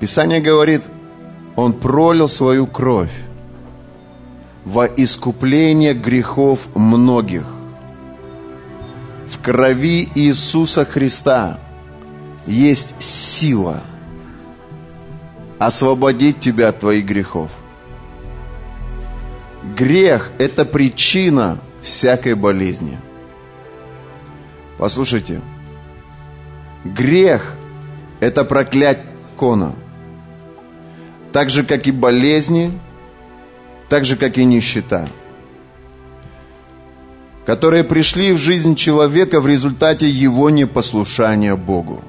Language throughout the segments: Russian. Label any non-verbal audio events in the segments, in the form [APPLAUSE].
Писание говорит, Он пролил свою кровь во искупление грехов многих. В крови Иисуса Христа есть сила освободить тебя от твоих грехов. Грех – это причина всякой болезни. Послушайте, грех – это проклятие закона. Так же, как и болезни, так же, как и нищета, которые пришли в жизнь человека в результате его непослушания Богу.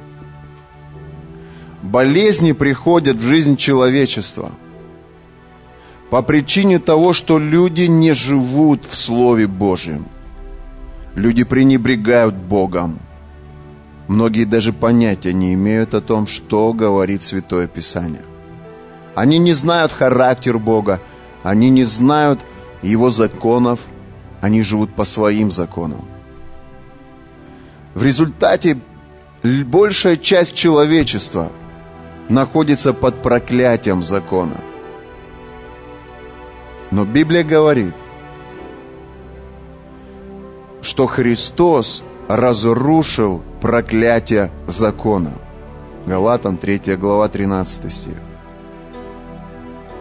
Болезни приходят в жизнь человечества по причине того, что люди не живут в Слове Божьем. Люди пренебрегают Богом. Многие даже понятия не имеют о том, что говорит Святое Писание. Они не знают характер Бога, они не знают Его законов, они живут по своим законам. В результате большая часть человечества находится под проклятием закона. Но Библия говорит, что Христос разрушил проклятие закона. Галатам 3 глава 13 стих.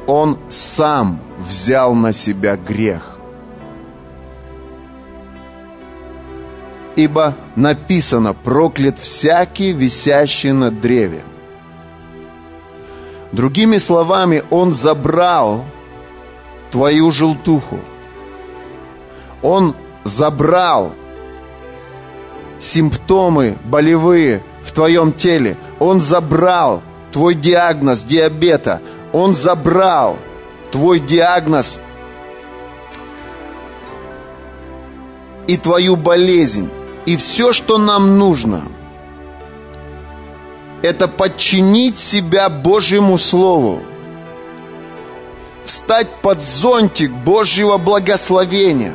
Он сам взял на себя грех. Ибо написано, проклят всякий, висящий на древе. Другими словами, Он забрал твою желтуху. Он забрал симптомы болевые в твоем теле. Он забрал твой диагноз диабета. Он забрал твой диагноз и твою болезнь. И все, что нам нужно, это подчинить себя Божьему Слову. Встать под зонтик Божьего благословения.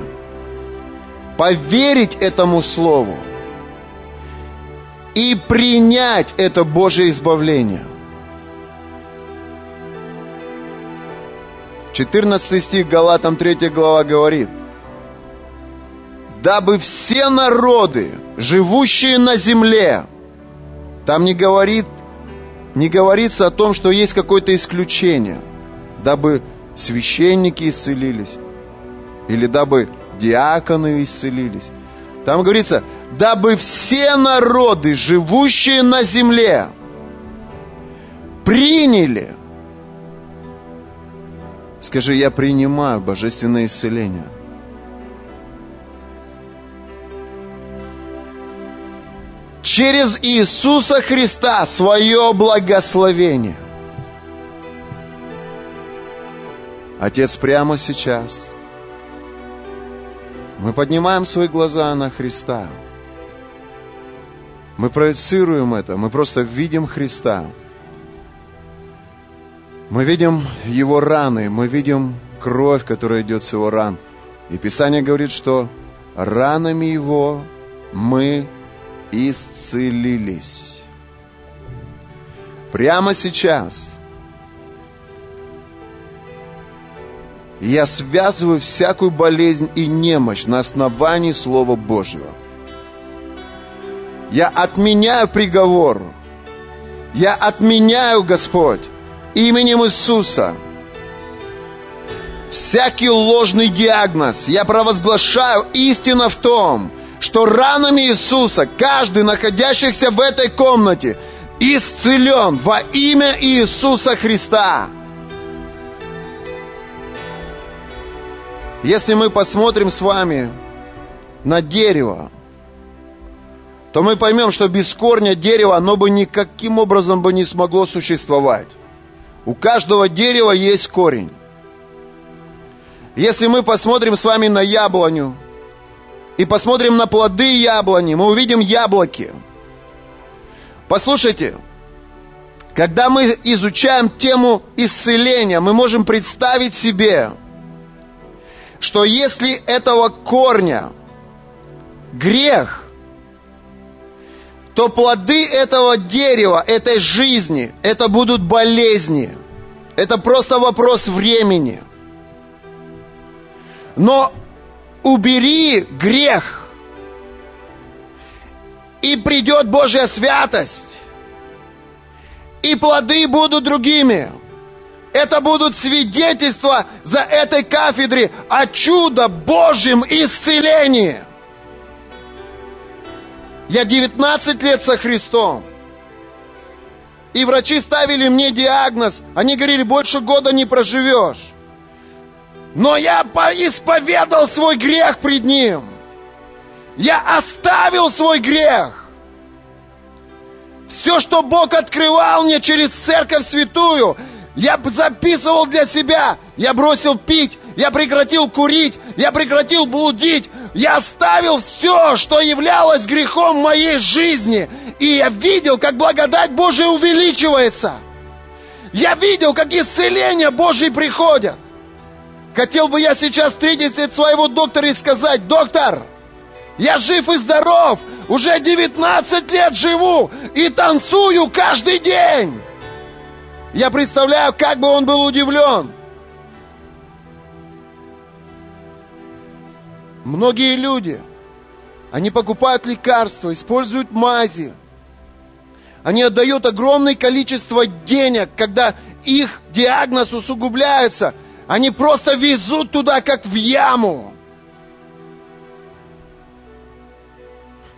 Поверить этому Слову – и принять это Божье избавление. 14 стих Галатам 3 глава говорит, «Дабы все народы, живущие на земле...» Там не говорит, не говорится о том, что есть какое-то исключение, дабы священники исцелились, или дабы диаконы исцелились. Там говорится, дабы все народы, живущие на земле, приняли. Скажи, я принимаю божественное исцеление. Через Иисуса Христа свое благословение. Отец, прямо сейчас мы поднимаем свои глаза на Христа. Мы проецируем это, мы просто видим Христа. Мы видим Его раны, мы видим кровь, которая идет с Его ран. И Писание говорит, что ранами Его мы исцелились. Прямо сейчас я связываю всякую болезнь и немощь на основании Слова Божьего. Я отменяю приговор. Я отменяю, Господь, именем Иисуса. Всякий ложный диагноз. Я провозглашаю истина в том, что ранами Иисуса каждый, находящийся в этой комнате, исцелен во имя Иисуса Христа. Если мы посмотрим с вами на дерево, то мы поймем, что без корня дерева оно бы никаким образом бы не смогло существовать. У каждого дерева есть корень. Если мы посмотрим с вами на яблоню и посмотрим на плоды яблони, мы увидим яблоки. Послушайте, когда мы изучаем тему исцеления, мы можем представить себе, что если этого корня грех, то плоды этого дерева, этой жизни, это будут болезни. Это просто вопрос времени. Но убери грех, и придет Божья святость, и плоды будут другими. Это будут свидетельства за этой кафедрой о чудо Божьем исцелении. Я 19 лет со Христом. И врачи ставили мне диагноз. Они говорили, больше года не проживешь. Но я исповедал свой грех пред Ним. Я оставил свой грех. Все, что Бог открывал мне через церковь святую, я записывал для себя. Я бросил пить, я прекратил курить, я прекратил блудить. Я оставил все, что являлось грехом моей жизни. И я видел, как благодать Божия увеличивается. Я видел, как исцеления Божьи приходят. Хотел бы я сейчас встретиться от своего доктора и сказать, доктор, я жив и здоров, уже 19 лет живу и танцую каждый день. Я представляю, как бы он был удивлен. Многие люди, они покупают лекарства, используют мази. Они отдают огромное количество денег, когда их диагноз усугубляется. Они просто везут туда, как в яму.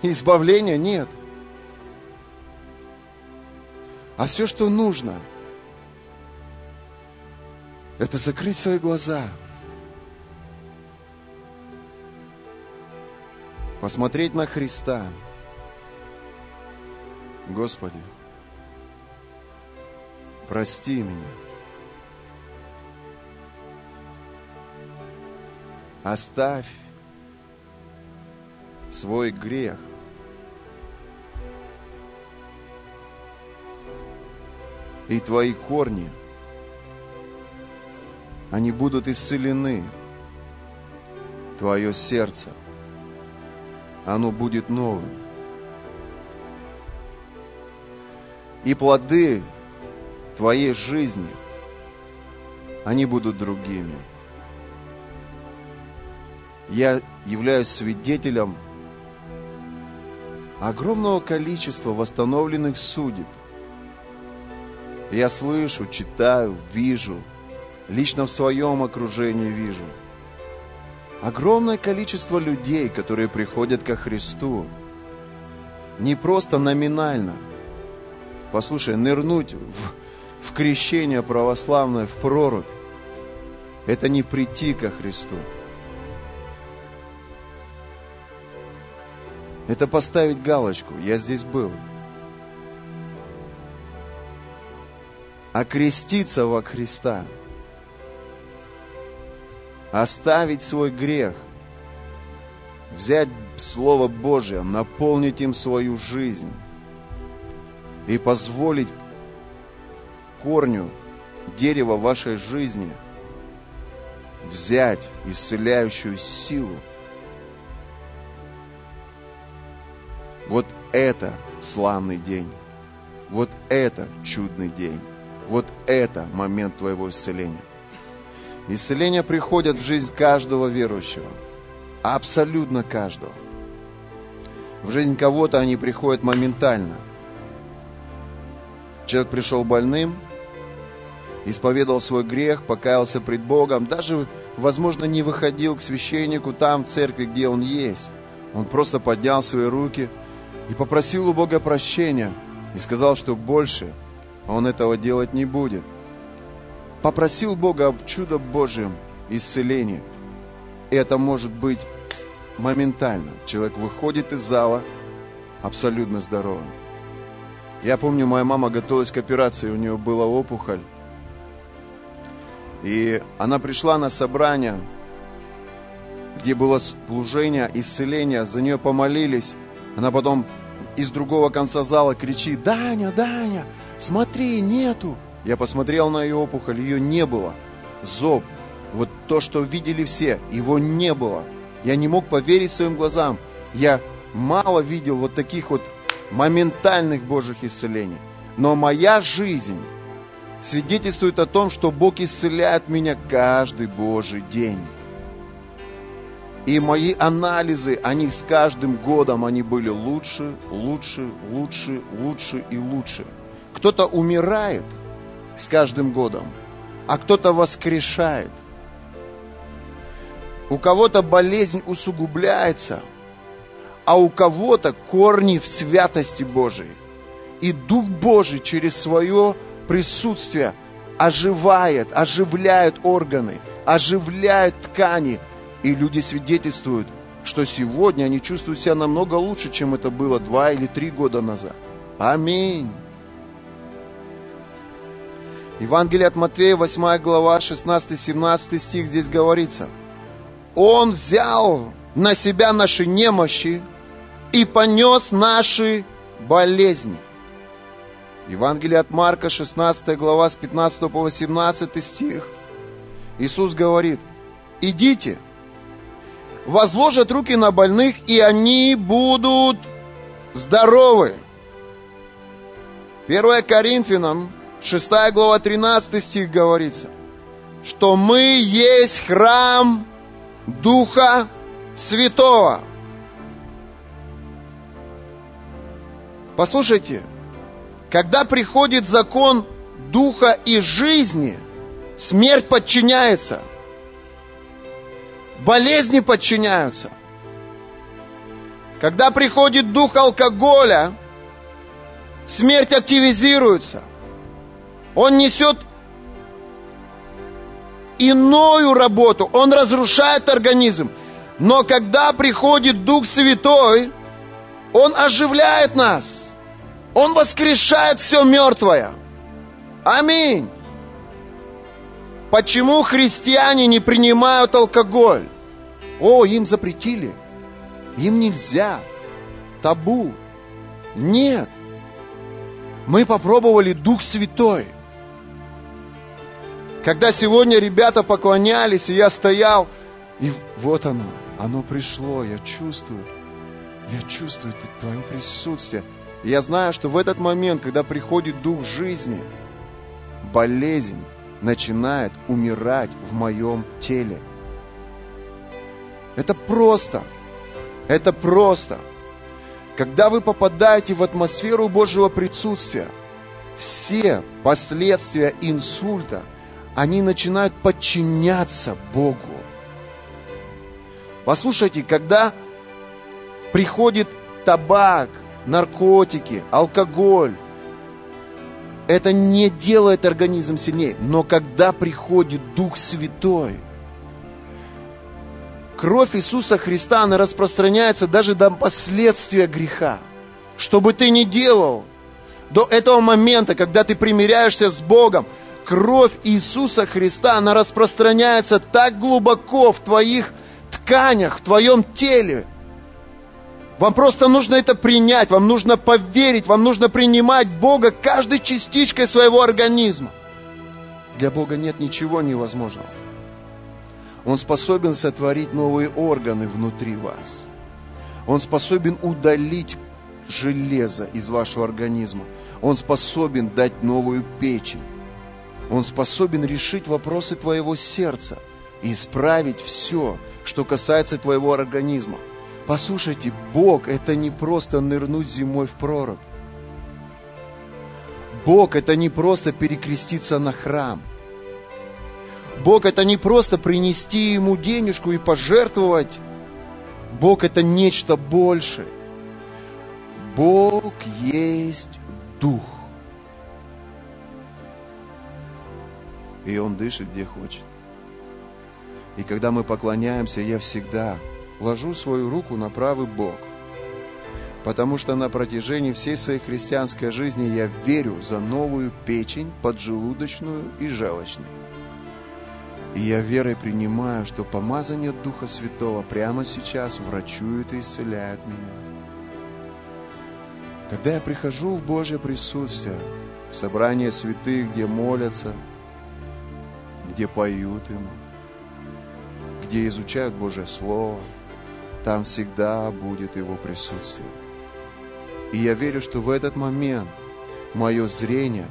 Избавления нет. А все, что нужно – это закрыть свои глаза, посмотреть на Христа. Господи, прости меня. Оставь свой грех. И твои корни – они будут исцелены. Твое сердце, оно будет новым. И плоды твоей жизни, они будут другими. Я являюсь свидетелем огромного количества восстановленных судеб. Я слышу, читаю, вижу – лично в своем окружении вижу. Огромное количество людей, которые приходят ко Христу, не просто номинально. Послушай, нырнуть в, в крещение православное, в прорубь, это не прийти ко Христу. Это поставить галочку, я здесь был. А креститься во Христа – оставить свой грех, взять Слово Божие, наполнить им свою жизнь и позволить корню дерева вашей жизни взять исцеляющую силу. Вот это славный день. Вот это чудный день. Вот это момент твоего исцеления. Исцеление приходит в жизнь каждого верующего. Абсолютно каждого. В жизнь кого-то они приходят моментально. Человек пришел больным, исповедовал свой грех, покаялся пред Богом, даже, возможно, не выходил к священнику там, в церкви, где он есть. Он просто поднял свои руки и попросил у Бога прощения и сказал, что больше он этого делать не будет попросил Бога об чудо Божьем исцелении. Это может быть моментально. Человек выходит из зала абсолютно здоровым. Я помню, моя мама готовилась к операции, у нее была опухоль. И она пришла на собрание, где было служение, исцеление, за нее помолились. Она потом из другого конца зала кричит, Даня, Даня, смотри, нету. Я посмотрел на ее опухоль, ее не было. Зоб, вот то, что видели все, его не было. Я не мог поверить своим глазам. Я мало видел вот таких вот моментальных Божьих исцелений. Но моя жизнь свидетельствует о том, что Бог исцеляет меня каждый Божий день. И мои анализы, они с каждым годом, они были лучше, лучше, лучше, лучше и лучше. Кто-то умирает с каждым годом, а кто-то воскрешает. У кого-то болезнь усугубляется, а у кого-то корни в святости Божией. И Дух Божий через свое присутствие оживает, оживляет органы, оживляет ткани – и люди свидетельствуют, что сегодня они чувствуют себя намного лучше, чем это было два или три года назад. Аминь. Евангелие от Матфея, 8 глава, 16-17 стих здесь говорится. Он взял на себя наши немощи и понес наши болезни. Евангелие от Марка, 16 глава, с 15 по 18 стих. Иисус говорит, идите, возложат руки на больных, и они будут здоровы. 1 Коринфянам, 6 глава, 13 стих говорится, что мы есть храм Духа Святого. Послушайте, когда приходит закон Духа и жизни, смерть подчиняется – болезни подчиняются. Когда приходит дух алкоголя, смерть активизируется. Он несет иную работу, он разрушает организм. Но когда приходит Дух Святой, Он оживляет нас. Он воскрешает все мертвое. Аминь. Почему христиане не принимают алкоголь? О, им запретили. Им нельзя. Табу. Нет. Мы попробовали Дух Святой. Когда сегодня ребята поклонялись, и я стоял, и вот оно, оно пришло, я чувствую, я чувствую твое присутствие. И я знаю, что в этот момент, когда приходит Дух жизни, болезнь начинает умирать в моем теле – это просто. Это просто. Когда вы попадаете в атмосферу Божьего присутствия, все последствия инсульта, они начинают подчиняться Богу. Послушайте, когда приходит табак, наркотики, алкоголь, это не делает организм сильнее. Но когда приходит Дух Святой – кровь Иисуса Христа, она распространяется даже до последствия греха. Что бы ты ни делал, до этого момента, когда ты примиряешься с Богом, кровь Иисуса Христа, она распространяется так глубоко в твоих тканях, в твоем теле. Вам просто нужно это принять, вам нужно поверить, вам нужно принимать Бога каждой частичкой своего организма. Для Бога нет ничего невозможного. Он способен сотворить новые органы внутри вас. Он способен удалить железо из вашего организма. Он способен дать новую печень. Он способен решить вопросы твоего сердца и исправить все, что касается твоего организма. Послушайте, Бог – это не просто нырнуть зимой в прорубь. Бог – это не просто перекреститься на храм – Бог это не просто принести ему денежку и пожертвовать. Бог это нечто большее. Бог есть Дух. И Он дышит где хочет. И когда мы поклоняемся, я всегда ложу свою руку на правый бок. Потому что на протяжении всей своей христианской жизни я верю за новую печень, поджелудочную и желчную. И я верой принимаю, что помазание Духа Святого прямо сейчас врачует и исцеляет меня. Когда я прихожу в Божье присутствие, в собрание святых, где молятся, где поют Ему, где изучают Божье Слово, там всегда будет Его присутствие. И я верю, что в этот момент мое зрение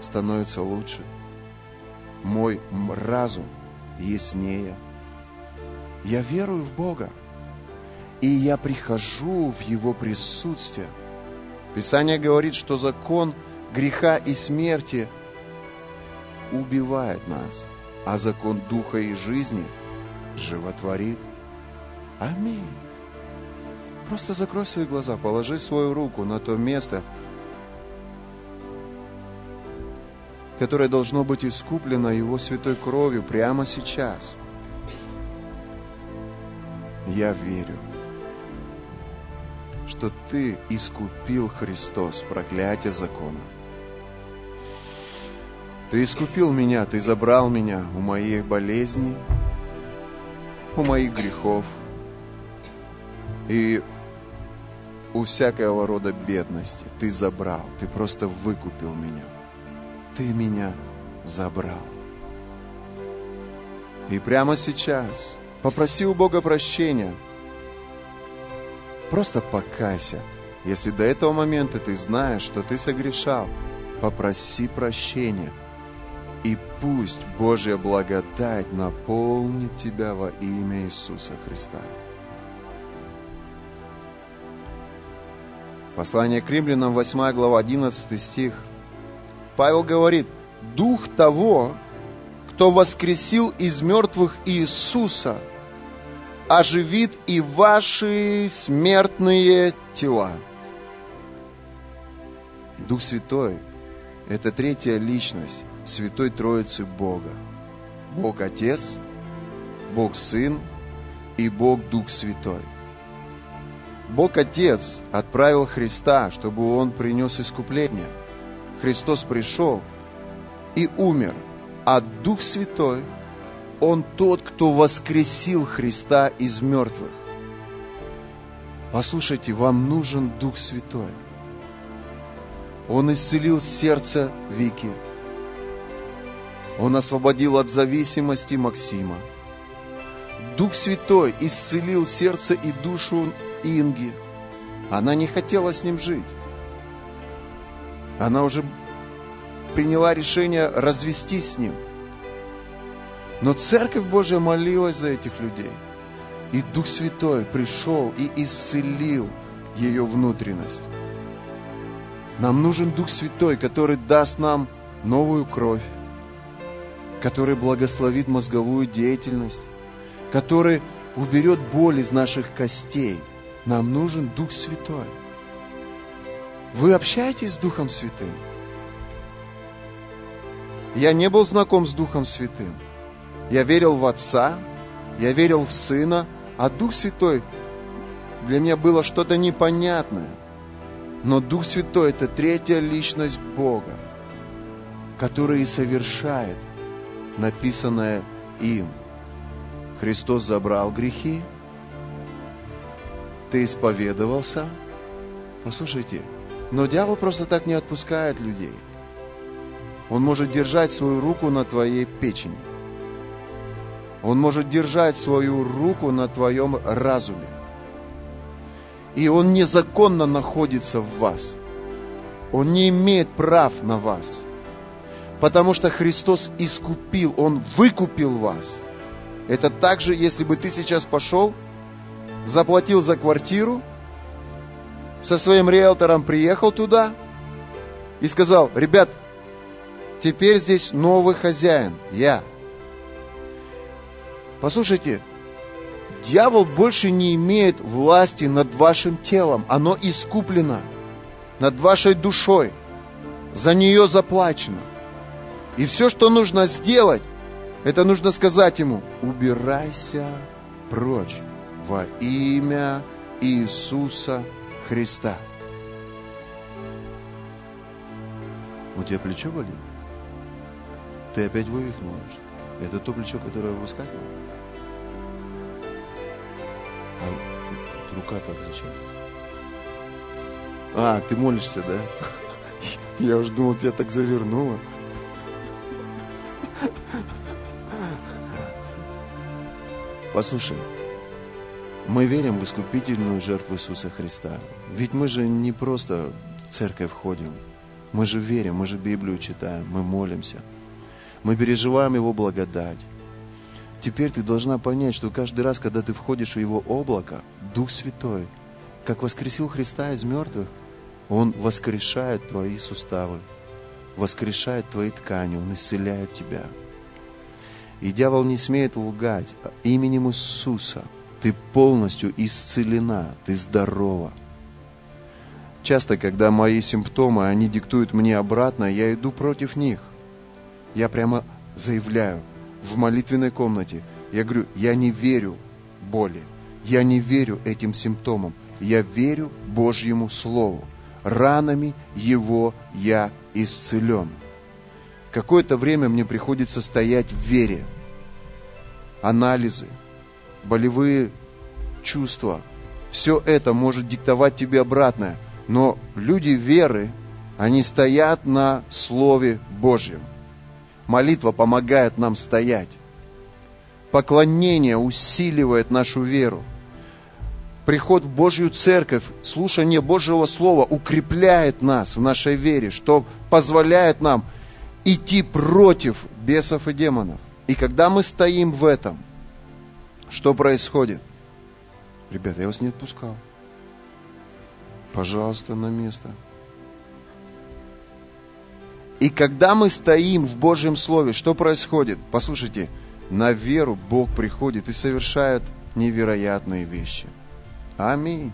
становится лучше, мой разум яснее. Я верую в Бога, и я прихожу в Его присутствие. Писание говорит, что закон греха и смерти убивает нас, а закон духа и жизни животворит. Аминь. Просто закрой свои глаза, положи свою руку на то место, которое должно быть искуплено Его святой кровью прямо сейчас. Я верю, что Ты искупил Христос проклятие закона. Ты искупил меня, Ты забрал меня у моих болезней, у моих грехов и у всякого рода бедности. Ты забрал, Ты просто выкупил меня. Ты меня забрал. И прямо сейчас попроси у Бога прощения. Просто покайся. Если до этого момента ты знаешь, что ты согрешал, попроси прощения – пусть Божья благодать наполнит тебя во имя Иисуса Христа. Послание к римлянам, 8 глава, 11 стих. Павел говорит, «Дух того, кто воскресил из мертвых Иисуса, оживит и ваши смертные тела». Дух Святой – это третья личность Святой Троицы Бога. Бог Отец, Бог Сын и Бог Дух Святой. Бог Отец отправил Христа, чтобы Он принес искупление. Христос пришел и умер, а Дух Святой, Он тот, кто воскресил Христа из мертвых. Послушайте, вам нужен Дух Святой. Он исцелил сердце Вики – он освободил от зависимости Максима. Дух Святой исцелил сердце и душу Инги. Она не хотела с ним жить. Она уже приняла решение развестись с ним. Но Церковь Божья молилась за этих людей. И Дух Святой пришел и исцелил ее внутренность. Нам нужен Дух Святой, который даст нам новую кровь, который благословит мозговую деятельность, который уберет боль из наших костей. Нам нужен Дух Святой. Вы общаетесь с Духом Святым? Я не был знаком с Духом Святым. Я верил в Отца, я верил в Сына, а Дух Святой для меня было что-то непонятное. Но Дух Святой – это третья личность Бога, который и совершает написанное им. Христос забрал грехи, ты исповедовался. Послушайте, но дьявол просто так не отпускает людей. Он может держать свою руку на твоей печени. Он может держать свою руку на твоем разуме. И он незаконно находится в вас. Он не имеет прав на вас. Потому что Христос искупил, Он выкупил вас. Это так же, если бы ты сейчас пошел, заплатил за квартиру, со своим риэлтором приехал туда и сказал, ребят, теперь здесь новый хозяин, я. Послушайте, дьявол больше не имеет власти над вашим телом, оно искуплено, над вашей душой, за нее заплачено – и все, что нужно сделать, это нужно сказать ему, убирайся прочь во имя Иисуса Христа. У тебя плечо болит? Ты опять вывихнула? Это то плечо, которое выскакивало? А рука так зачем? А, ты молишься, да? [LAUGHS] Я уж думал, тебя так завернуло. Послушай, Мы верим в искупительную жертву Иисуса Христа. Ведь мы же не просто в церковь ходим. Мы же верим, мы же Библию читаем, мы молимся. Мы переживаем Его благодать. Теперь ты должна понять, что каждый раз, когда ты входишь в Его облако, Дух Святой, как воскресил Христа из мертвых, Он воскрешает твои суставы, воскрешает твои ткани, Он исцеляет тебя. И дьявол не смеет лгать. Именем Иисуса ты полностью исцелена, ты здорова. Часто, когда мои симптомы, они диктуют мне обратно, я иду против них. Я прямо заявляю в молитвенной комнате, я говорю, я не верю боли, я не верю этим симптомам, я верю Божьему Слову. Ранами Его я исцелен. Какое-то время мне приходится стоять в вере. Анализы, болевые чувства, все это может диктовать тебе обратное. Но люди веры, они стоят на Слове Божьем. Молитва помогает нам стоять. Поклонение усиливает нашу веру. Приход в Божью церковь, слушание Божьего Слова укрепляет нас в нашей вере, что позволяет нам идти против бесов и демонов. И когда мы стоим в этом, что происходит? Ребята, я вас не отпускал. Пожалуйста, на место. И когда мы стоим в Божьем Слове, что происходит? Послушайте, на веру Бог приходит и совершает невероятные вещи. Аминь.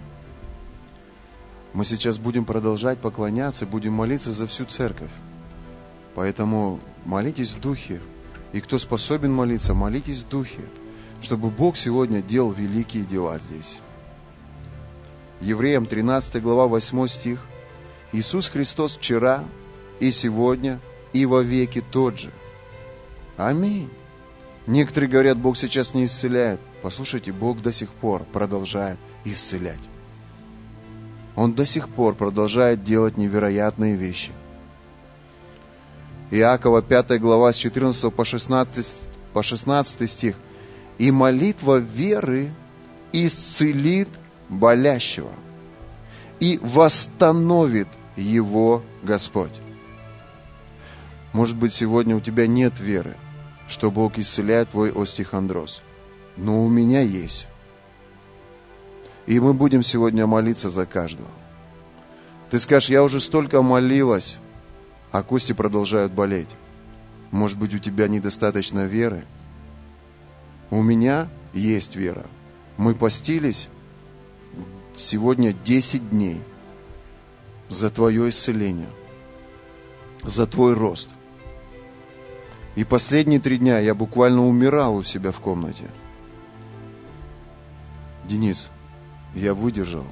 Мы сейчас будем продолжать поклоняться, будем молиться за всю церковь. Поэтому молитесь в духе. И кто способен молиться, молитесь в духе, чтобы Бог сегодня делал великие дела здесь. Евреям 13 глава 8 стих. Иисус Христос вчера, и сегодня, и во веки тот же. Аминь. Некоторые говорят, Бог сейчас не исцеляет. Послушайте, Бог до сих пор продолжает исцелять. Он до сих пор продолжает делать невероятные вещи. Иакова 5 глава с 14 по 16, по 16 стих. «И молитва веры исцелит болящего, и восстановит его Господь». Может быть, сегодня у тебя нет веры, что Бог исцеляет твой остеохондроз. Но у меня есть. И мы будем сегодня молиться за каждого. Ты скажешь, я уже столько молилась, а кости продолжают болеть. Может быть, у тебя недостаточно веры? У меня есть вера. Мы постились сегодня 10 дней за твое исцеление, за твой рост – и последние три дня я буквально умирал у себя в комнате. Денис, я выдержал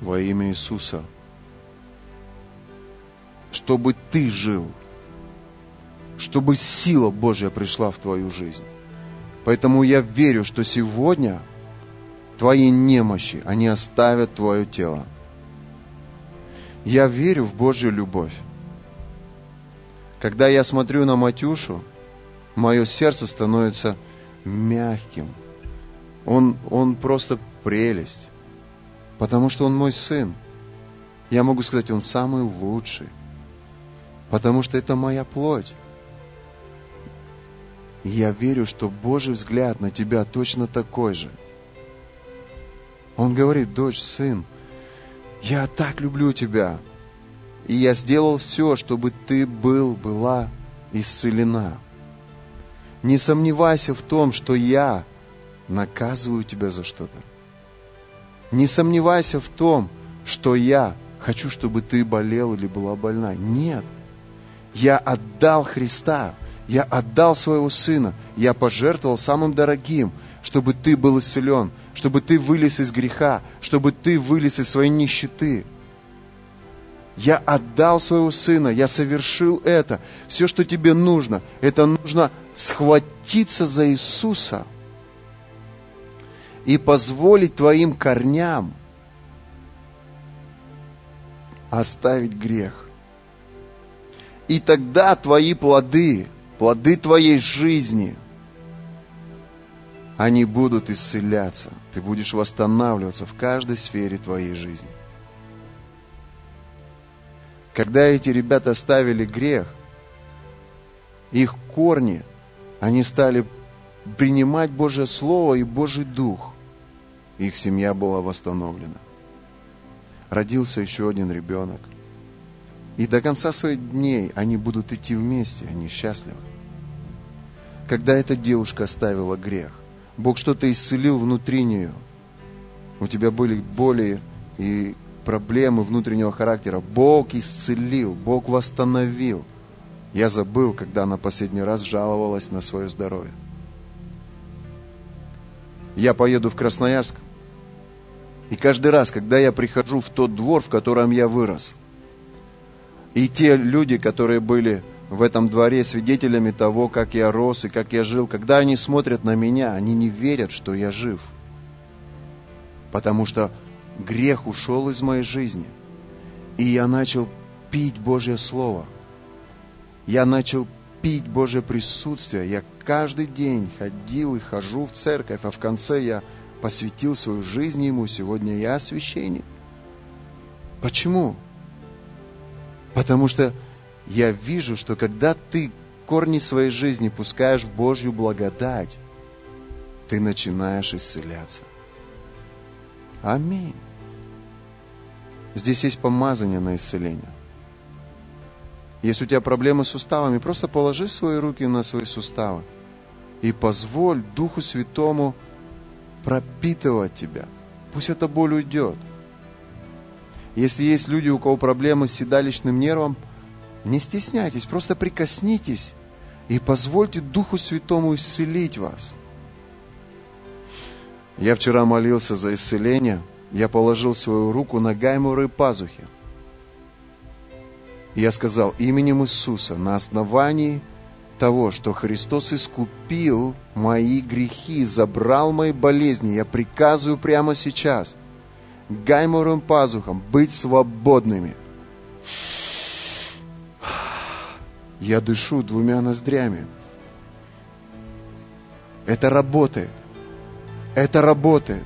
во имя Иисуса, чтобы ты жил, чтобы сила Божья пришла в твою жизнь. Поэтому я верю, что сегодня твои немощи, они оставят твое тело. Я верю в Божью любовь. Когда я смотрю на Матюшу, мое сердце становится мягким. Он, он просто прелесть. Потому что он мой сын. Я могу сказать, он самый лучший. Потому что это моя плоть. И я верю, что Божий взгляд на тебя точно такой же. Он говорит, дочь, сын, я так люблю тебя. И я сделал все, чтобы ты был, была исцелена. Не сомневайся в том, что я наказываю тебя за что-то. Не сомневайся в том, что я хочу, чтобы ты болел или была больна. Нет. Я отдал Христа. Я отдал своего сына. Я пожертвовал самым дорогим, чтобы ты был исцелен, чтобы ты вылез из греха, чтобы ты вылез из своей нищеты. Я отдал своего сына, я совершил это. Все, что тебе нужно, это нужно схватиться за Иисуса и позволить твоим корням оставить грех. И тогда твои плоды, плоды твоей жизни, они будут исцеляться. Ты будешь восстанавливаться в каждой сфере твоей жизни. Когда эти ребята ставили грех, их корни, они стали принимать Божье Слово и Божий Дух. Их семья была восстановлена. Родился еще один ребенок. И до конца своих дней они будут идти вместе, они счастливы. Когда эта девушка оставила грех, Бог что-то исцелил внутри нее. У тебя были боли и проблемы внутреннего характера. Бог исцелил, Бог восстановил. Я забыл, когда она последний раз жаловалась на свое здоровье. Я поеду в Красноярск, и каждый раз, когда я прихожу в тот двор, в котором я вырос, и те люди, которые были в этом дворе свидетелями того, как я рос и как я жил, когда они смотрят на меня, они не верят, что я жив. Потому что грех ушел из моей жизни. И я начал пить Божье Слово. Я начал пить Божье присутствие. Я каждый день ходил и хожу в церковь, а в конце я посвятил свою жизнь Ему. Сегодня я священник. Почему? Потому что я вижу, что когда ты корни своей жизни пускаешь в Божью благодать, ты начинаешь исцеляться. Аминь. Здесь есть помазание на исцеление. Если у тебя проблемы с суставами, просто положи свои руки на свои суставы и позволь Духу Святому пропитывать тебя. Пусть эта боль уйдет. Если есть люди, у кого проблемы с седалищным нервом – не стесняйтесь, просто прикоснитесь и позвольте Духу Святому исцелить вас. Я вчера молился за исцеление. Я положил свою руку на гайморы пазухи. И я сказал, именем Иисуса, на основании того, что Христос искупил мои грехи, забрал мои болезни, я приказываю прямо сейчас гайморовым пазухам быть свободными. Я дышу двумя ноздрями. Это работает. Это работает.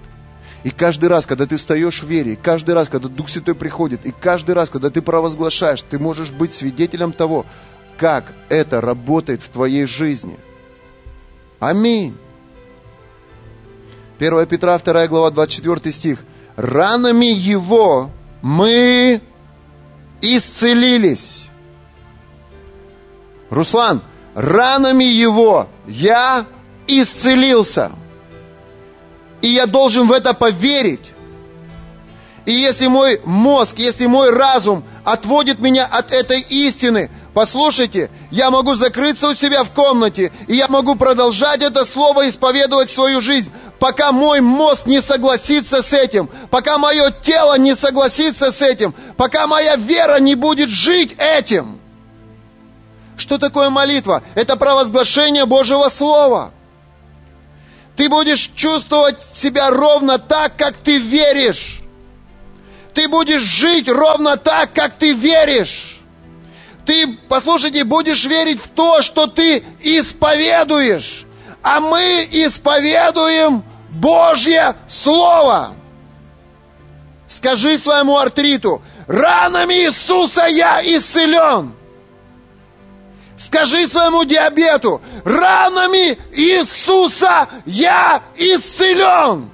И каждый раз, когда ты встаешь в вере, и каждый раз, когда Дух Святой приходит, и каждый раз, когда ты провозглашаешь, ты можешь быть свидетелем того, как это работает в твоей жизни. Аминь. 1 Петра 2 глава 24 стих. Ранами Его мы исцелились. Руслан, ранами его я исцелился. И я должен в это поверить. И если мой мозг, если мой разум отводит меня от этой истины, послушайте, я могу закрыться у себя в комнате, и я могу продолжать это слово исповедовать свою жизнь, пока мой мозг не согласится с этим, пока мое тело не согласится с этим, пока моя вера не будет жить этим. Что такое молитва? Это провозглашение Божьего Слова. Ты будешь чувствовать себя ровно так, как ты веришь. Ты будешь жить ровно так, как ты веришь. Ты, послушайте, будешь верить в то, что ты исповедуешь. А мы исповедуем Божье Слово. Скажи своему артриту, ранами Иисуса я исцелен. Скажи своему диабету, ранами Иисуса я исцелен.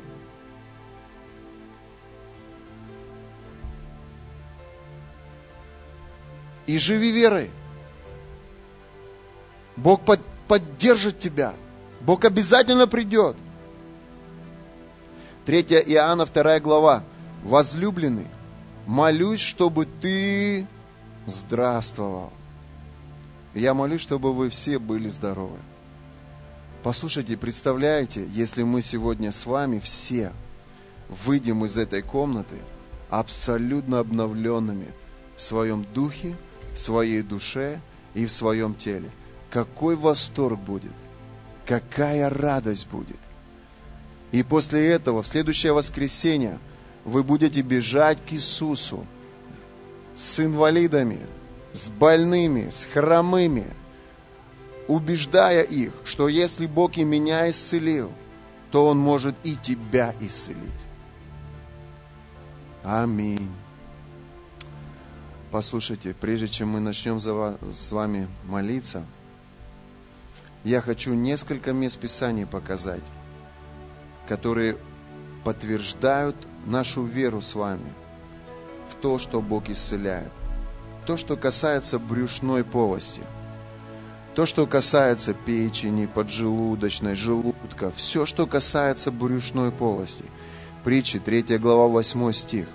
И живи верой. Бог под, поддержит тебя. Бог обязательно придет. 3 Иоанна, 2 глава. Возлюбленный, молюсь, чтобы ты здравствовал. Я молюсь, чтобы вы все были здоровы. Послушайте, представляете, если мы сегодня с вами все выйдем из этой комнаты абсолютно обновленными в своем духе, своей душе и в своем теле. Какой восторг будет, какая радость будет. И после этого, в следующее воскресенье, вы будете бежать к Иисусу с инвалидами, с больными, с хромыми, убеждая их, что если Бог и меня исцелил, то Он может и тебя исцелить. Аминь. Послушайте, прежде чем мы начнем за вас, с вами молиться, я хочу несколько мест Писаний показать, которые подтверждают нашу веру с вами в то, что Бог исцеляет. То, что касается брюшной полости, то, что касается печени, поджелудочной, желудка, все, что касается брюшной полости. Притчи, 3 глава, 8 стих.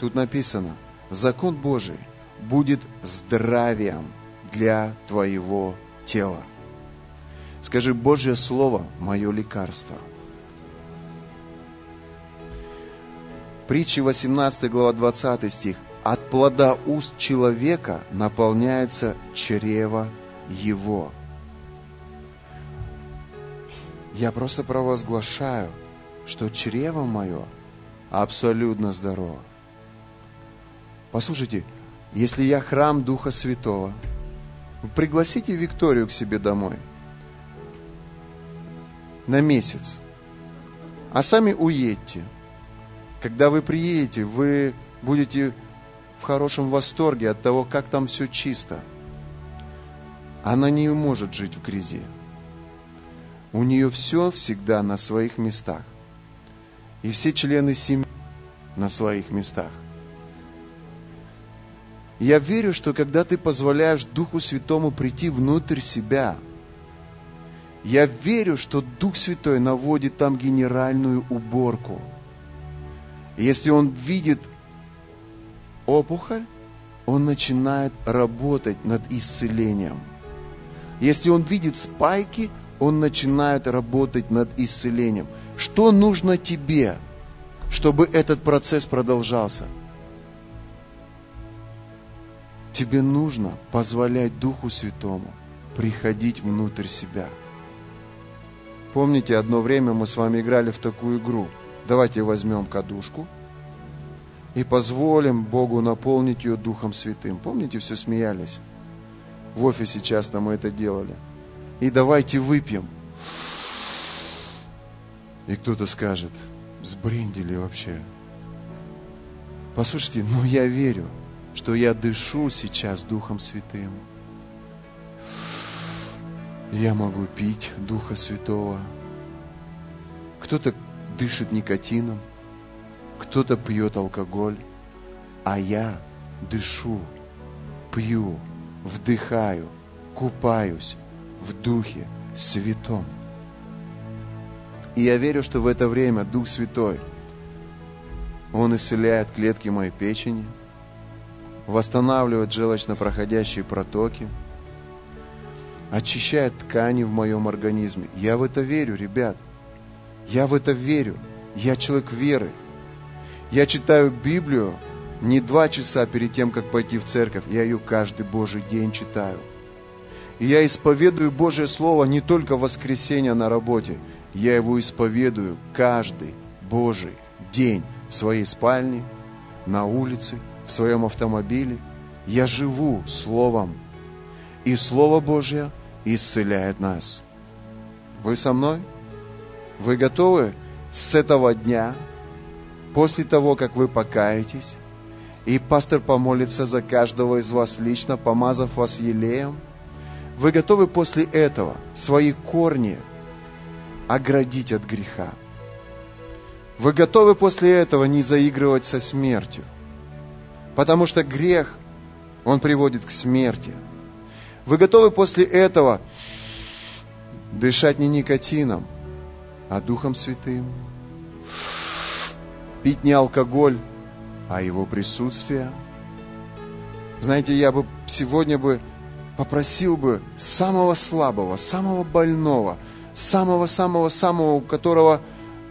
Тут написано, закон Божий будет здравием для твоего тела. Скажи, Божье Слово – мое лекарство. Притчи 18 глава 20 стих. От плода уст человека наполняется чрево его. Я просто провозглашаю, что чрево мое абсолютно здорово. Послушайте, если я храм Духа Святого, пригласите Викторию к себе домой на месяц, а сами уедьте. Когда вы приедете, вы будете в хорошем восторге от того, как там все чисто. Она не может жить в грязи. У нее все всегда на своих местах. И все члены семьи на своих местах. Я верю, что когда ты позволяешь Духу Святому прийти внутрь себя, я верю, что Дух Святой наводит там генеральную уборку. Если он видит опухоль, он начинает работать над исцелением. Если он видит спайки, он начинает работать над исцелением. Что нужно тебе, чтобы этот процесс продолжался? Тебе нужно позволять Духу Святому приходить внутрь себя. Помните, одно время мы с вами играли в такую игру. Давайте возьмем кадушку и позволим Богу наполнить ее Духом Святым. Помните, все смеялись? В офисе часто мы это делали. И давайте выпьем. И кто-то скажет, сбрендили вообще. Послушайте, ну я верю – что я дышу сейчас Духом Святым. Я могу пить Духа Святого. Кто-то дышит никотином, кто-то пьет алкоголь, а я дышу, пью, вдыхаю, купаюсь в Духе Святом. И я верю, что в это время Дух Святой, Он исцеляет клетки моей печени – восстанавливает желчно-проходящие протоки, очищает ткани в моем организме. Я в это верю, ребят. Я в это верю. Я человек веры. Я читаю Библию не два часа перед тем, как пойти в церковь. Я ее каждый Божий день читаю. И я исповедую Божье Слово не только в воскресенье на работе. Я его исповедую каждый Божий день в своей спальне, на улице, в своем автомобиле. Я живу Словом. И Слово Божье исцеляет нас. Вы со мной? Вы готовы с этого дня, после того, как вы покаетесь, и пастор помолится за каждого из вас лично, помазав вас елеем, вы готовы после этого свои корни оградить от греха? Вы готовы после этого не заигрывать со смертью? Потому что грех, он приводит к смерти. Вы готовы после этого дышать не никотином, а Духом Святым? Пить не алкоголь, а его присутствие? Знаете, я бы сегодня бы попросил бы самого слабого, самого больного, самого-самого-самого, у которого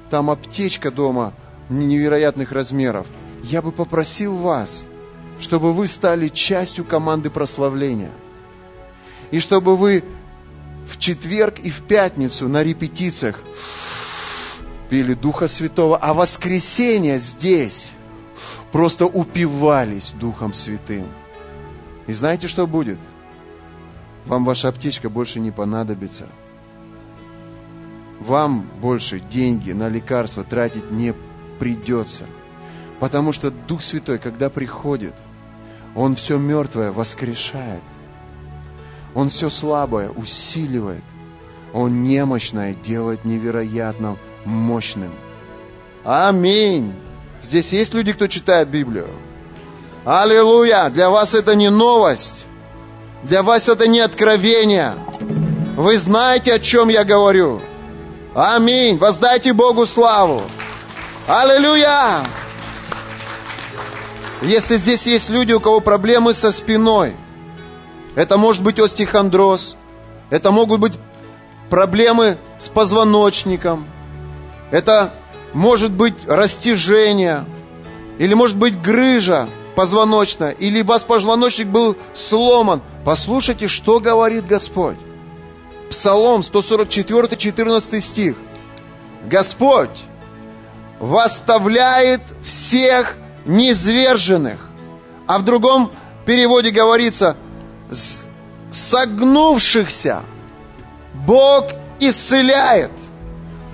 там аптечка дома невероятных размеров, я бы попросил вас – чтобы вы стали частью команды прославления. И чтобы вы в четверг и в пятницу на репетициях пели Духа Святого, а воскресенье здесь просто упивались Духом Святым. И знаете, что будет? Вам ваша аптечка больше не понадобится. вам больше деньги на лекарства тратить не придется. Потому что Дух Святой, когда приходит, Он все мертвое воскрешает. Он все слабое усиливает. Он немощное делает невероятно мощным. Аминь. Здесь есть люди, кто читает Библию? Аллилуйя! Для вас это не новость. Для вас это не откровение. Вы знаете, о чем я говорю. Аминь. Воздайте Богу славу. Аллилуйя! Если здесь есть люди, у кого проблемы со спиной, это может быть остеохондроз, это могут быть проблемы с позвоночником, это может быть растяжение, или может быть грыжа позвоночная, или вас позвоночник был сломан. Послушайте, что говорит Господь. Псалом 144, 14 стих. Господь восставляет всех низверженных. А в другом переводе говорится, согнувшихся Бог исцеляет,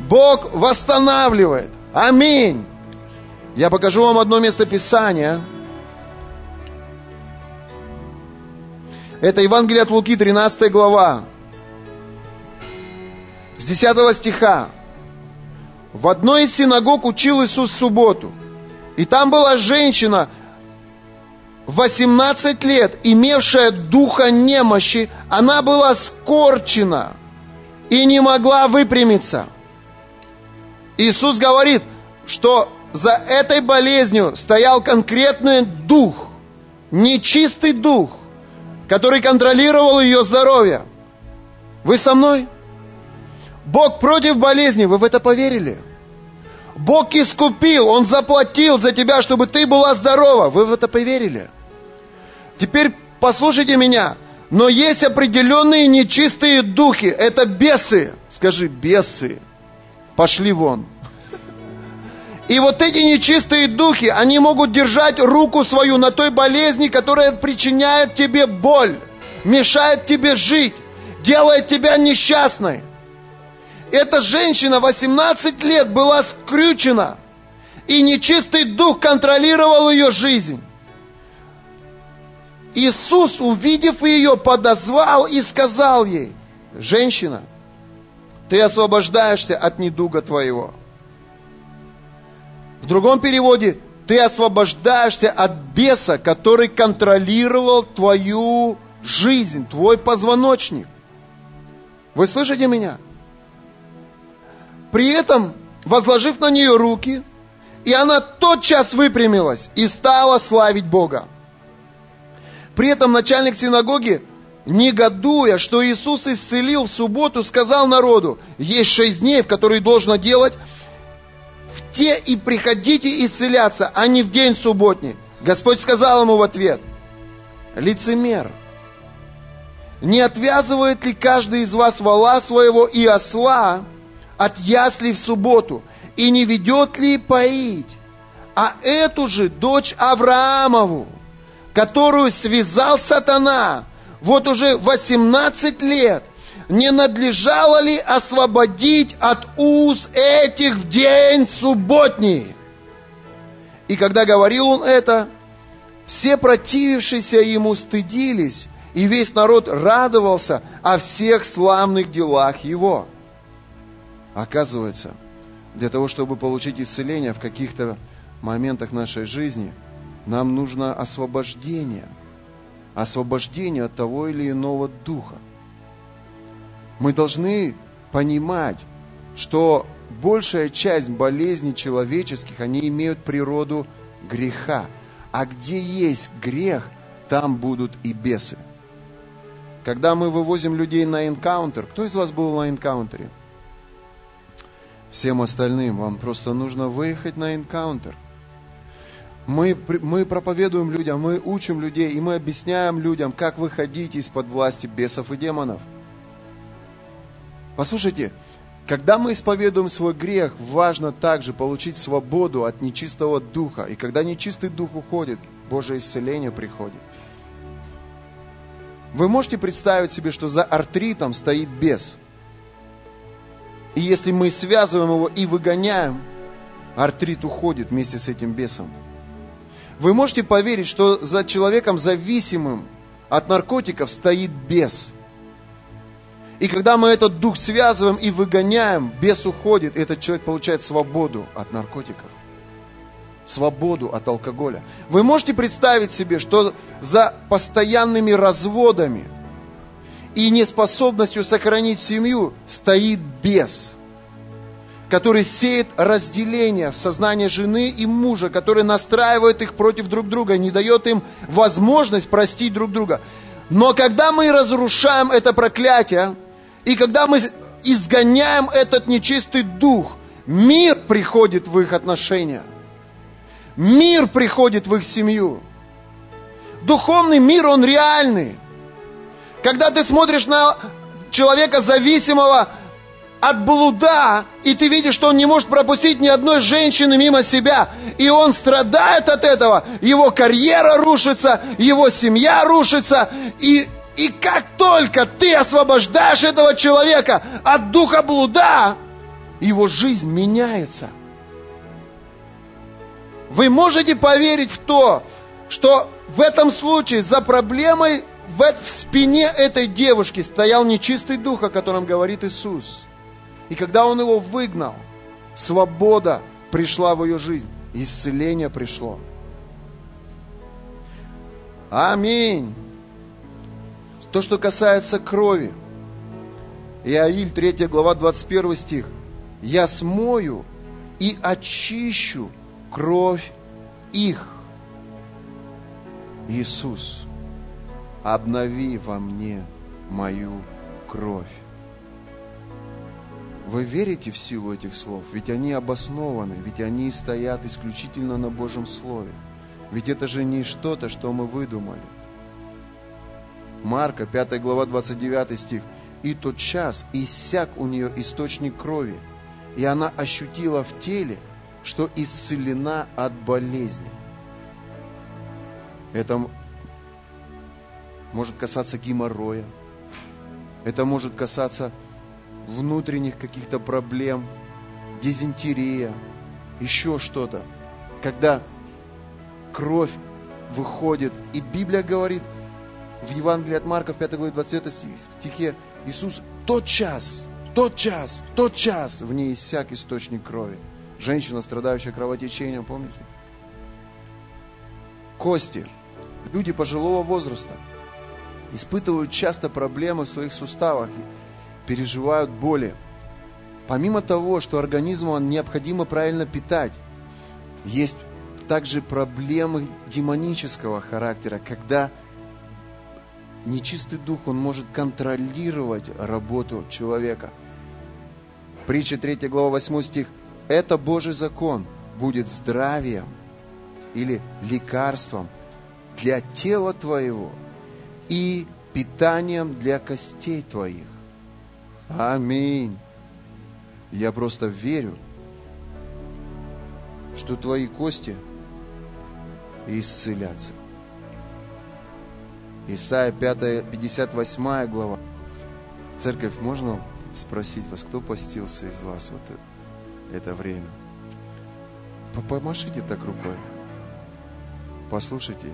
Бог восстанавливает. Аминь. Я покажу вам одно место Писания. Это Евангелие от Луки, 13 глава, с 10 стиха. В одной из синагог учил Иисус в субботу. И там была женщина, 18 лет, имевшая духа немощи. Она была скорчена и не могла выпрямиться. Иисус говорит, что за этой болезнью стоял конкретный дух, нечистый дух, который контролировал ее здоровье. Вы со мной? Бог против болезни, вы в это поверили? Бог искупил, Он заплатил за тебя, чтобы ты была здорова. Вы в это поверили? Теперь послушайте меня. Но есть определенные нечистые духи. Это бесы. Скажи, бесы. Пошли вон. И вот эти нечистые духи, они могут держать руку свою на той болезни, которая причиняет тебе боль, мешает тебе жить, делает тебя несчастной. Эта женщина 18 лет была скрючена, и нечистый дух контролировал ее жизнь. Иисус, увидев ее, подозвал и сказал ей, женщина, ты освобождаешься от недуга твоего. В другом переводе, ты освобождаешься от беса, который контролировал твою жизнь, твой позвоночник. Вы слышите меня? При этом, возложив на нее руки, и она тотчас выпрямилась и стала славить Бога. При этом начальник синагоги, негодуя, что Иисус исцелил в субботу, сказал народу, есть шесть дней, в которые должно делать, в те и приходите исцеляться, а не в день субботний. Господь сказал ему в ответ, лицемер, не отвязывает ли каждый из вас вала своего и осла, от ясли в субботу, и не ведет ли поить, а эту же дочь Авраамову, которую связал сатана, вот уже 18 лет, не надлежало ли освободить от уз этих в день субботний? И когда говорил он это, все противившиеся ему стыдились, и весь народ радовался о всех славных делах его. Оказывается, для того, чтобы получить исцеление в каких-то моментах нашей жизни, нам нужно освобождение. Освобождение от того или иного духа. Мы должны понимать, что большая часть болезней человеческих, они имеют природу греха. А где есть грех, там будут и бесы. Когда мы вывозим людей на энкаунтер, кто из вас был на энкаунтере? Всем остальным. Вам просто нужно выехать на энкаунтер. Мы, мы проповедуем людям, мы учим людей, и мы объясняем людям, как выходить из-под власти бесов и демонов. Послушайте, когда мы исповедуем свой грех, важно также получить свободу от нечистого духа. И когда нечистый дух уходит, Божье исцеление приходит. Вы можете представить себе, что за артритом стоит бес – И если мы связываем его и выгоняем, артрит уходит вместе с этим бесом. Вы можете поверить, что за человеком зависимым от наркотиков стоит бес. И когда мы этот дух связываем и выгоняем, бес уходит, и этот человек получает свободу от наркотиков. Свободу от алкоголя. Вы можете представить себе, что за постоянными разводами и неспособностью сохранить семью стоит бес – который сеет разделение в сознании жены и мужа, который настраивает их против друг друга, не дает им возможность простить друг друга. Но когда мы разрушаем это проклятие, и когда мы изгоняем этот нечистый дух, мир приходит в их отношения. Мир приходит в их семью. Духовный мир, он реальный. Когда ты смотришь на человека зависимого от блуда, и ты видишь, что он не может пропустить ни одной женщины мимо себя, и он страдает от этого, его карьера рушится, его семья рушится, и, и как только ты освобождаешь этого человека от духа блуда, его жизнь меняется. Вы можете поверить в то, что в этом случае за проблемой в, в спине этой девушки стоял нечистый дух, о котором говорит Иисус. И когда он его выгнал, свобода пришла в ее жизнь, исцеление пришло. Аминь. То, что касается крови. Иаиль, 3 глава, 21 стих. «Я смою и очищу кровь их». Иисус, обнови во мне мою кровь. Вы верите в силу этих слов? Ведь они обоснованы, ведь они стоят исключительно на Божьем Слове. Ведь это же не что-то, что мы выдумали. Марка, 5 глава, 29 стих. «И тот час иссяк у нее источник крови, и она ощутила в теле, что исцелена от болезни». Это может касаться геморроя, это может касаться внутренних каких-то проблем, дизентерия, еще что-то. Когда кровь выходит, и Библия говорит в Евангелии от Марка в 5 главе 20 стихе, Иисус тот час, тот час, тот час в ней иссяк источник крови. Женщина, страдающая кровотечением, помните? Кости. Люди пожилого возраста испытывают часто проблемы в своих суставах переживают боли. Помимо того, что организму необходимо правильно питать, есть также проблемы демонического характера, когда нечистый дух, он может контролировать работу человека. Притча 3 глава 8 стих. Это Божий закон будет здравием или лекарством для тела твоего и питанием для костей твоих. Аминь. Я просто верю, что твои кости исцелятся. Исайя 5, 58 глава. Церковь, можно спросить вас, кто постился из вас вот это время? Помашите так рукой. Послушайте.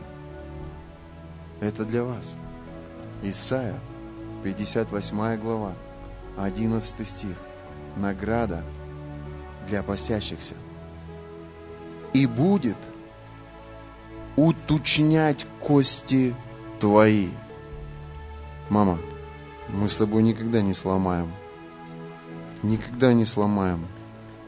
Это для вас. Исайя 58 глава. 11 стих. Награда для постящихся. И будет уточнять кости твои. Мама, мы с тобой никогда не сломаем. Никогда не сломаем.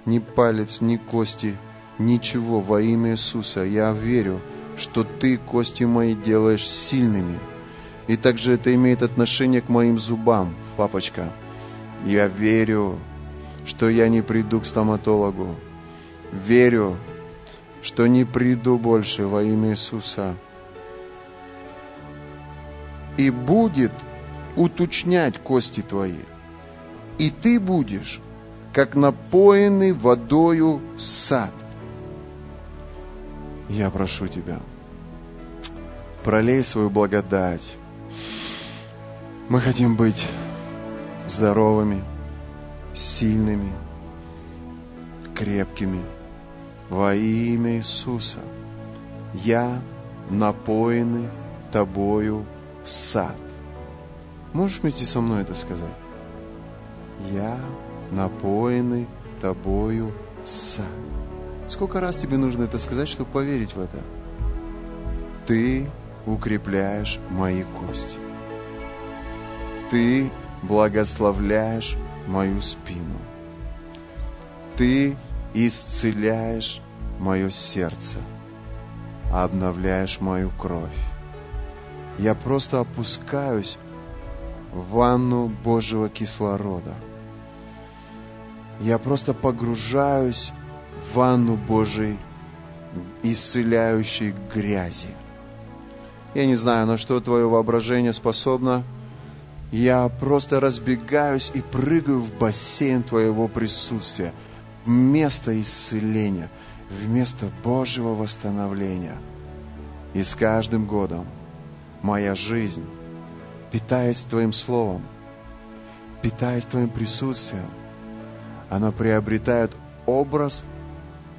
Ни палец, ни кости, ничего во имя Иисуса. Я верю, что ты кости мои делаешь сильными. И также это имеет отношение к моим зубам, папочка. Я верю, что я не приду к стоматологу. Верю, что не приду больше во имя Иисуса. И будет уточнять кости твои. И ты будешь, как напоенный водою сад. Я прошу тебя, пролей свою благодать. Мы хотим быть здоровыми. сильными, крепкими. Во имя Иисуса я напоенный Тобою сад. Можешь вместе со мной это сказать? Я напоенный Тобою сад. Сколько раз тебе нужно это сказать, чтобы поверить в это? Ты укрепляешь мои кости. Ты благословляешь мою спину. Ты исцеляешь мое сердце, обновляешь мою кровь. Я просто опускаюсь в ванну Божьего кислорода. Я просто погружаюсь ванну Божьей исцеляющей грязи. Я не знаю, на что твое воображение способно. Я просто разбегаюсь и прыгаю в бассейн твоего присутствия. Вместо исцеления, вместо Божьего восстановления. И с каждым годом моя жизнь, питаясь Твоим Словом, питаясь Твоим присутствием, она приобретает образ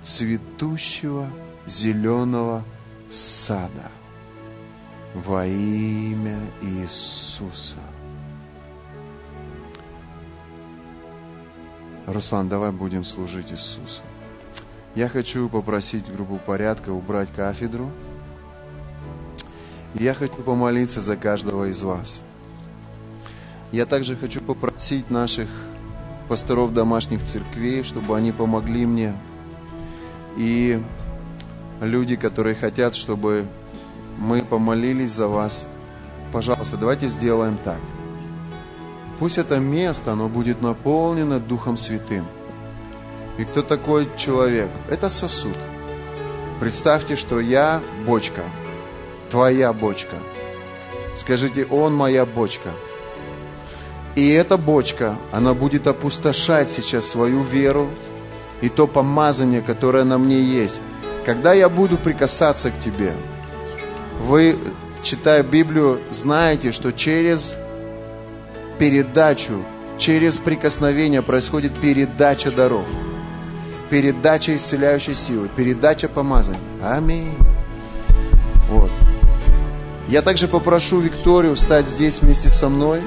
цветущего зеленого сада – во имя Иисуса. Руслан, давай будем служить Иисусу. Я хочу попросить группу порядка убрать кафедру. Я хочу помолиться за каждого из вас. Я также хочу попросить наших пасторов домашних церквей, чтобы они помогли мне. И люди, которые хотят, чтобы мы помолились за вас. Пожалуйста, давайте сделаем так. Пусть это место, оно будет наполнено Духом Святым. И кто такой человек? Это сосуд. Представьте, что я бочка, твоя бочка. Скажите, он моя бочка. И эта бочка, она будет опустошать сейчас свою веру и то помазание, которое на мне есть. Когда я буду прикасаться к тебе, вы, читая Библию, знаете, что через передачу, через прикосновение происходит передача даров, передача исцеляющей силы, передача помазания. Аминь. Вот. Я также попрошу Викторию встать здесь вместе со мной.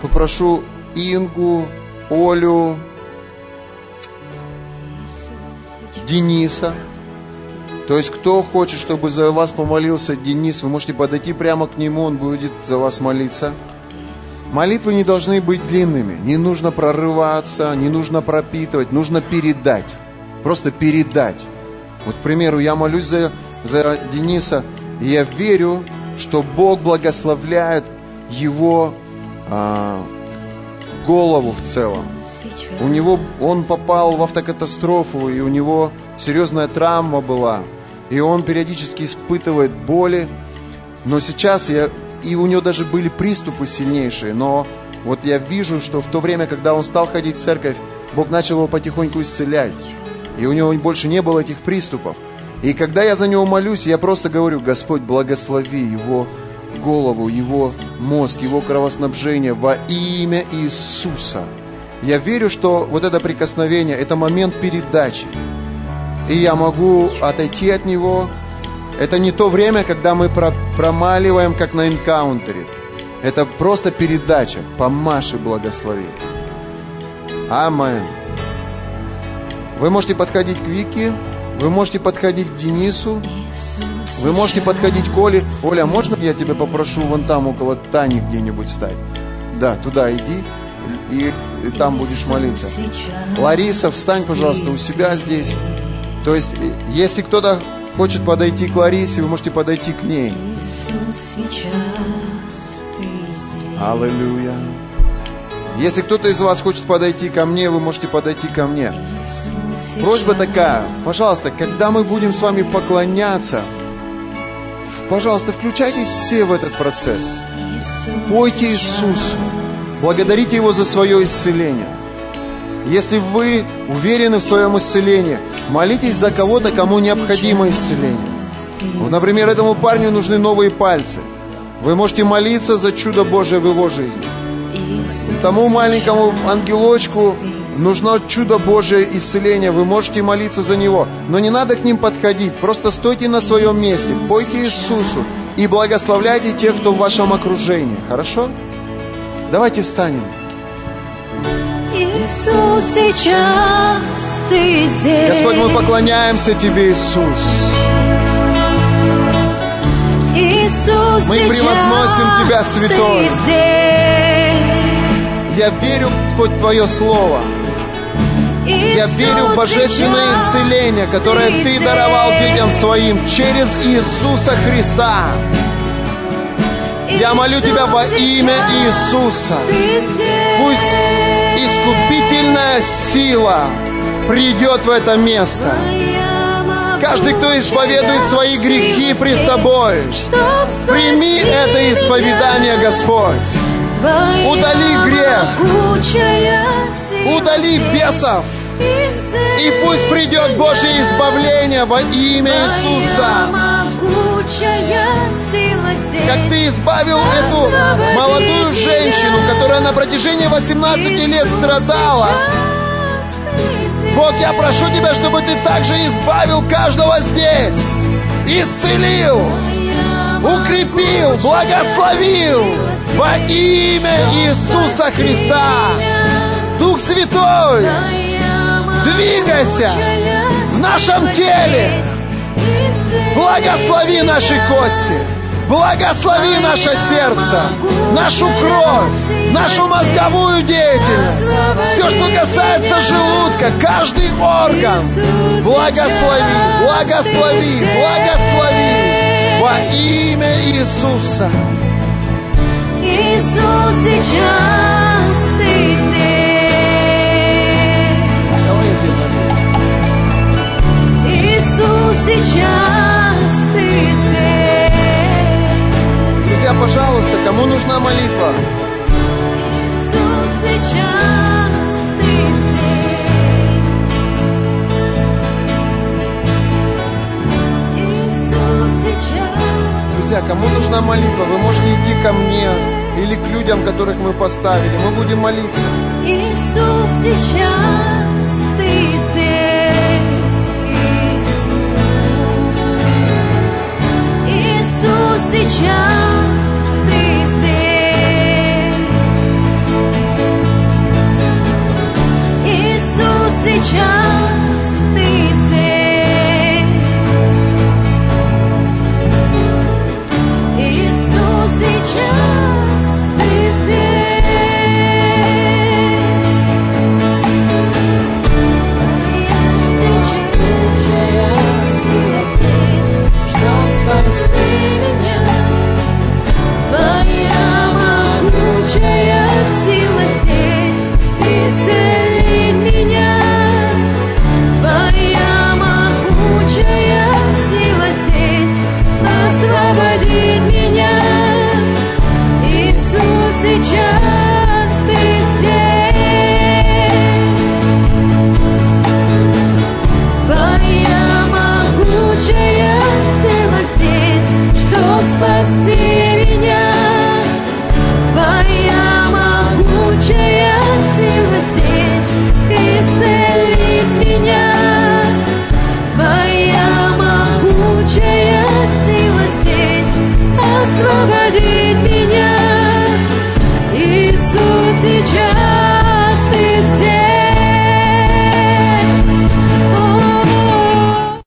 Попрошу Ингу, Олю, Дениса, то есть, кто хочет, чтобы за вас помолился Денис, вы можете подойти прямо к нему, он будет за вас молиться. Молитвы не должны быть длинными, не нужно прорываться, не нужно пропитывать, нужно передать, просто передать. Вот, к примеру, я молюсь за, за Дениса, и я верю, что Бог благословляет его а, голову в целом. У него, он попал в автокатастрофу, и у него серьезная травма была и он периодически испытывает боли. Но сейчас я, и у него даже были приступы сильнейшие, но вот я вижу, что в то время, когда он стал ходить в церковь, Бог начал его потихоньку исцелять. И у него больше не было этих приступов. И когда я за него молюсь, я просто говорю, Господь, благослови его голову, его мозг, его кровоснабжение во имя Иисуса. Я верю, что вот это прикосновение, это момент передачи и я могу отойти от него. Это не то время, когда мы промаливаем, как на энкаунтере. Это просто передача. Помаши благослови. Амен. Вы можете подходить к Вике, вы можете подходить к Денису, вы можете подходить к Оле. Оля, можно я тебя попрошу вон там около Тани где-нибудь стать? Да, туда иди и, и там будешь молиться. Лариса, встань, пожалуйста, у себя здесь. То есть, если кто-то хочет подойти к Ларисе, вы можете подойти к ней. Аллилуйя. Если кто-то из вас хочет подойти ко мне, вы можете подойти ко мне. Просьба такая, пожалуйста, когда мы будем с вами поклоняться, пожалуйста, включайтесь все в этот процесс. Пойте Иисусу, благодарите Его за свое исцеление. Если вы уверены в своем исцелении, молитесь за кого-то, кому необходимо исцеление. Например, этому парню нужны новые пальцы. Вы можете молиться за чудо Божие в его жизни. Тому маленькому ангелочку нужно чудо Божие исцеление, вы можете молиться за него, но не надо к ним подходить, просто стойте на своем месте, пойте Иисусу и благословляйте тех, кто в вашем окружении, хорошо? Давайте встанем. Иисус, сейчас Ты здесь. Господь, мы поклоняемся Тебе, Иисус. Иисус, Мы превозносим Тебя, Святой. Я верю, Господь, в Твое Слово. Я верю в божественное исцеление, которое Ты даровал детям Своим через Иисуса Христа. Я молю Тебя во имя Иисуса. Пусть сила придет в это место. Каждый, кто исповедует свои грехи пред Тобой, прими это исповедание, Господь. Удали грех. Удали бесов. И пусть придет Божье избавление во имя Иисуса. Как Ты избавил эту молодую женщину, которая на протяжении 18 лет страдала. Бог, я прошу Тебя, чтобы Ты также избавил каждого здесь. Исцелил, укрепил, благословил во имя Иисуса Христа. Дух Святой, двигайся в нашем теле. Благослови наши кости. Благослови наше сердце, нашу кровь, нашу мозговую деятельность. Все, что касается желудка, каждый орган. Благослови, благослови, благослови во имя Иисуса. Иисус, сейчас Ты здесь. Иисус, сейчас Ты здесь. Друзья, пожалуйста, кому нужна молитва? Друзья, кому нужна молитва? Вы можете идти ко мне или к людям, которых мы поставили. Мы будем молиться. Иисус, сейчас Ты здесь. Иисус, Иисус, сейчас сейчас